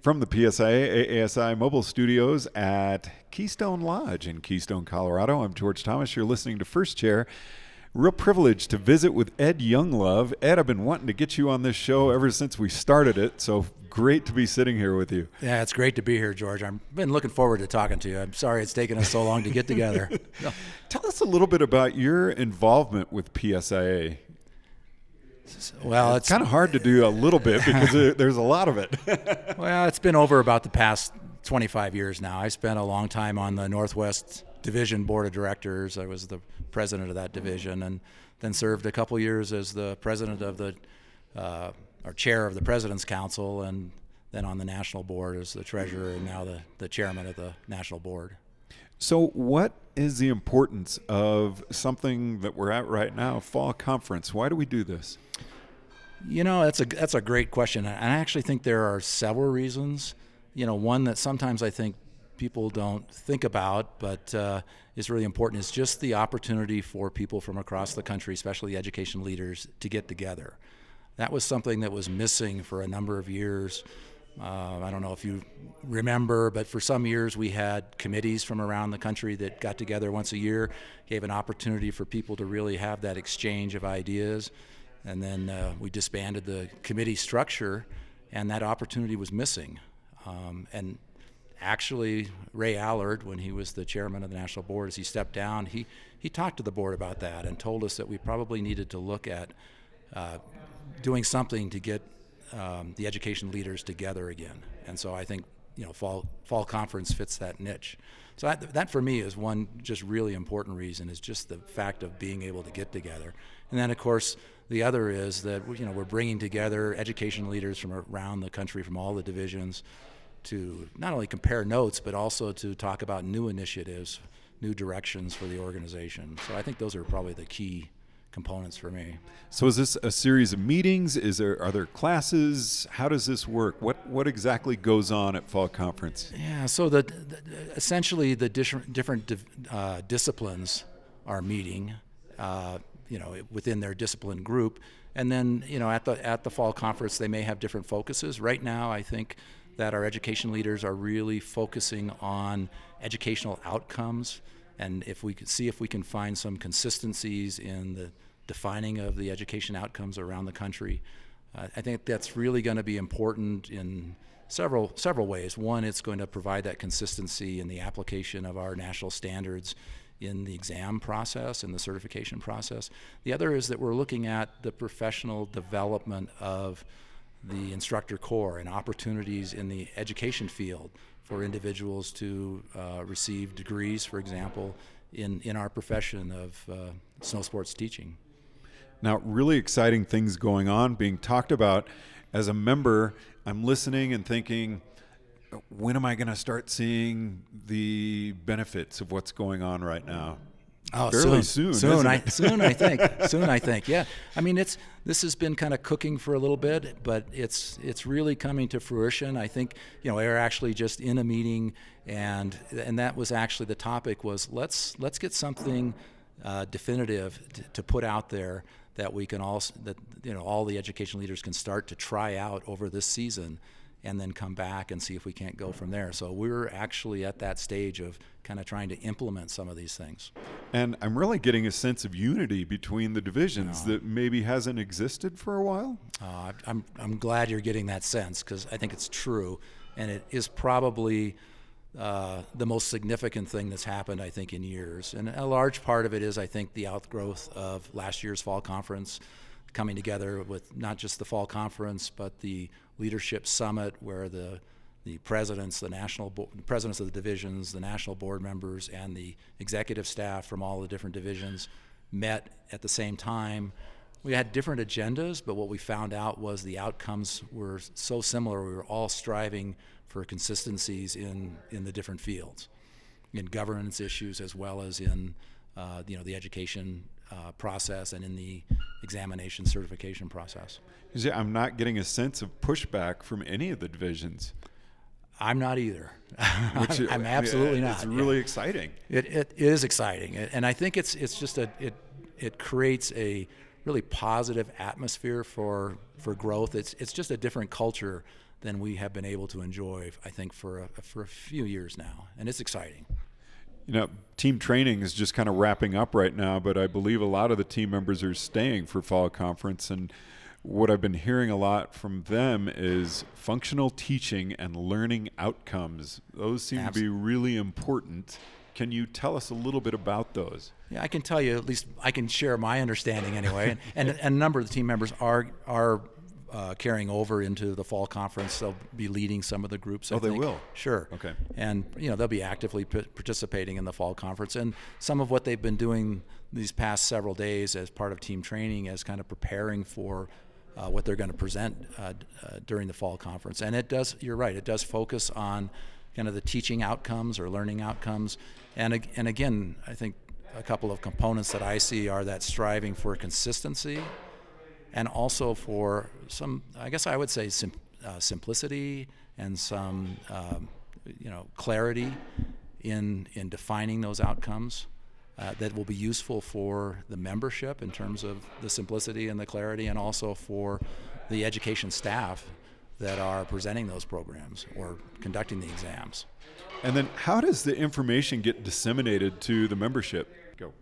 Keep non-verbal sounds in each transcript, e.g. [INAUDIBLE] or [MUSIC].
From the PSIA ASI mobile studios at Keystone Lodge in Keystone, Colorado, I'm George Thomas. You're listening to First Chair. Real privilege to visit with Ed Younglove. Ed, I've been wanting to get you on this show ever since we started it, so great to be sitting here with you. Yeah, it's great to be here, George. I've been looking forward to talking to you. I'm sorry it's taken us so long to get together. [LAUGHS] Tell us a little bit about your involvement with PSIA. Well, it's, it's kind of hard to do a little bit because there's a lot of it. [LAUGHS] well, it's been over about the past 25 years now. I spent a long time on the Northwest Division Board of Directors. I was the president of that division, and then served a couple years as the president of the uh, or chair of the President's Council, and then on the national board as the treasurer, and now the, the chairman of the national board. So, what is the importance of something that we're at right now, fall conference? Why do we do this? You know, that's a that's a great question, and I actually think there are several reasons. You know, one that sometimes I think people don't think about, but uh, is really important, is just the opportunity for people from across the country, especially education leaders, to get together. That was something that was missing for a number of years. Uh, I don't know if you remember, but for some years we had committees from around the country that got together once a year, gave an opportunity for people to really have that exchange of ideas. And then uh, we disbanded the committee structure, and that opportunity was missing. Um, and actually, Ray Allard, when he was the chairman of the national board, as he stepped down, he, he talked to the board about that and told us that we probably needed to look at uh, doing something to get um, the education leaders together again. And so I think you know fall fall conference fits that niche. So that, that for me is one just really important reason is just the fact of being able to get together. And then of course the other is that you know we're bringing together education leaders from around the country from all the divisions to not only compare notes but also to talk about new initiatives, new directions for the organization. So I think those are probably the key components for me. So is this a series of meetings? Is there are there classes? How does this work? What what exactly goes on at fall conference? Yeah, so the, the essentially the different different uh, disciplines are meeting, uh, you know, within their discipline group, and then you know at the at the fall conference they may have different focuses. Right now, I think that our education leaders are really focusing on educational outcomes and if we could see if we can find some consistencies in the defining of the education outcomes around the country, uh, I think that's really going to be important in several several ways. One, it's going to provide that consistency in the application of our national standards in the exam process and the certification process. The other is that we're looking at the professional development of the instructor corps and opportunities in the education field for individuals to uh, receive degrees, for example, in, in our profession of uh, snow sports teaching. Now, really exciting things going on, being talked about. As a member, I'm listening and thinking, when am I going to start seeing the benefits of what's going on right now? Oh, fairly soon. Soon, soon, I, soon, I think. [LAUGHS] soon, I think. Yeah. I mean, it's this has been kind of cooking for a little bit, but it's it's really coming to fruition. I think you know we are actually just in a meeting, and and that was actually the topic was let's let's get something uh, definitive to, to put out there that we can also that you know all the education leaders can start to try out over this season and then come back and see if we can't go from there. So we're actually at that stage of kind of trying to implement some of these things. And I'm really getting a sense of unity between the divisions that maybe hasn't existed for a while. Uh, I'm, I'm glad you're getting that sense because I think it's true. And it is probably uh, the most significant thing that's happened, I think, in years. And a large part of it is, I think, the outgrowth of last year's fall conference coming together with not just the fall conference, but the leadership summit where the the presidents, the national bo- presidents of the divisions, the national board members, and the executive staff from all the different divisions met at the same time. We had different agendas, but what we found out was the outcomes were so similar. We were all striving for consistencies in, in the different fields, in governance issues as well as in uh, you know the education uh, process and in the examination certification process. I'm not getting a sense of pushback from any of the divisions. I'm not either. [LAUGHS] Which, I'm absolutely yeah, not. It's really yeah. exciting. It, it is exciting, and I think it's it's just a it it creates a really positive atmosphere for for growth. It's it's just a different culture than we have been able to enjoy, I think, for a, for a few years now, and it's exciting. You know, team training is just kind of wrapping up right now, but I believe a lot of the team members are staying for fall conference. And what I've been hearing a lot from them is functional teaching and learning outcomes. Those seem Absolutely. to be really important. Can you tell us a little bit about those? Yeah, I can tell you at least I can share my understanding anyway. and, and, and a number of the team members are are uh, carrying over into the fall conference. They'll be leading some of the groups. I oh, think. they will. Sure. Okay. And you know they'll be actively p- participating in the fall conference, and some of what they've been doing these past several days as part of team training as kind of preparing for uh, what they're going to present uh, uh, during the fall conference. And it does. You're right. It does focus on kind of the teaching outcomes or learning outcomes. And and again, I think a couple of components that I see are that striving for consistency and also for some, I guess I would say, sim, uh, simplicity and some, um, you know, clarity in in defining those outcomes. Uh, that will be useful for the membership in terms of the simplicity and the clarity, and also for the education staff that are presenting those programs or conducting the exams. And then, how does the information get disseminated to the membership? Go.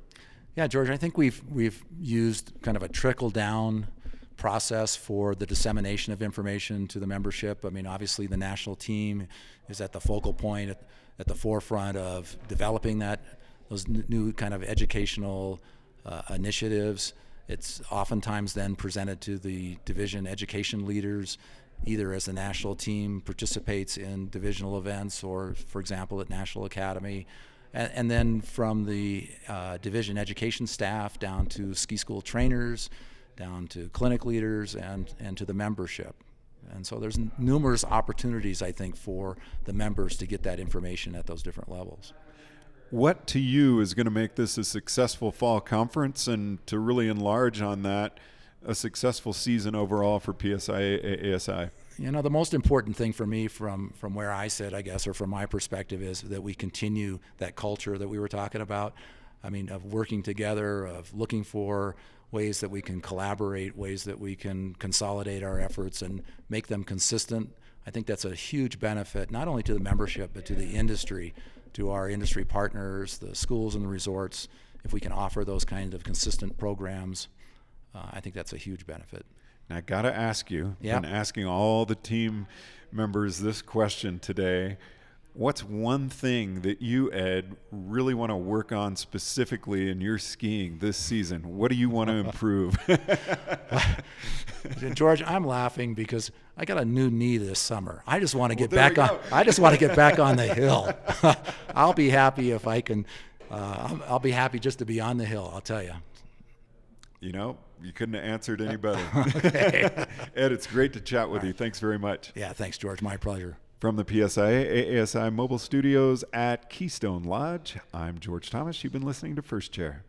Yeah, George, I think we've we've used kind of a trickle down process for the dissemination of information to the membership. I mean, obviously, the national team is at the focal point, at, at the forefront of developing that those new kind of educational uh, initiatives. It's oftentimes then presented to the division education leaders, either as the national team participates in divisional events or, for example, at National Academy. And, and then from the uh, division education staff down to ski school trainers, down to clinic leaders and, and to the membership. And so there's numerous opportunities, I think, for the members to get that information at those different levels. What to you is going to make this a successful fall conference and to really enlarge on that, a successful season overall for PSI ASI? You know, the most important thing for me from, from where I sit, I guess, or from my perspective, is that we continue that culture that we were talking about. I mean, of working together, of looking for ways that we can collaborate, ways that we can consolidate our efforts and make them consistent. I think that's a huge benefit, not only to the membership, but to the industry, to our industry partners, the schools and the resorts. If we can offer those kinds of consistent programs, uh, I think that's a huge benefit. Now, I got to ask you, yeah. been asking all the team members this question today What's one thing that you, Ed, really want to work on specifically in your skiing this season? What do you want to [LAUGHS] improve? [LAUGHS] George, I'm laughing because I got a new knee this summer. I just want to get well, back on. I just want to get back on the [LAUGHS] hill. I'll be happy if I can. Uh, I'll, I'll be happy just to be on the hill. I'll tell you. You know, you couldn't have answered any better. Ed, it's great to chat with you. Thanks very much. Yeah, thanks, George. My pleasure. From the PSIA ASI mobile studios at Keystone Lodge, I'm George Thomas. You've been listening to First Chair.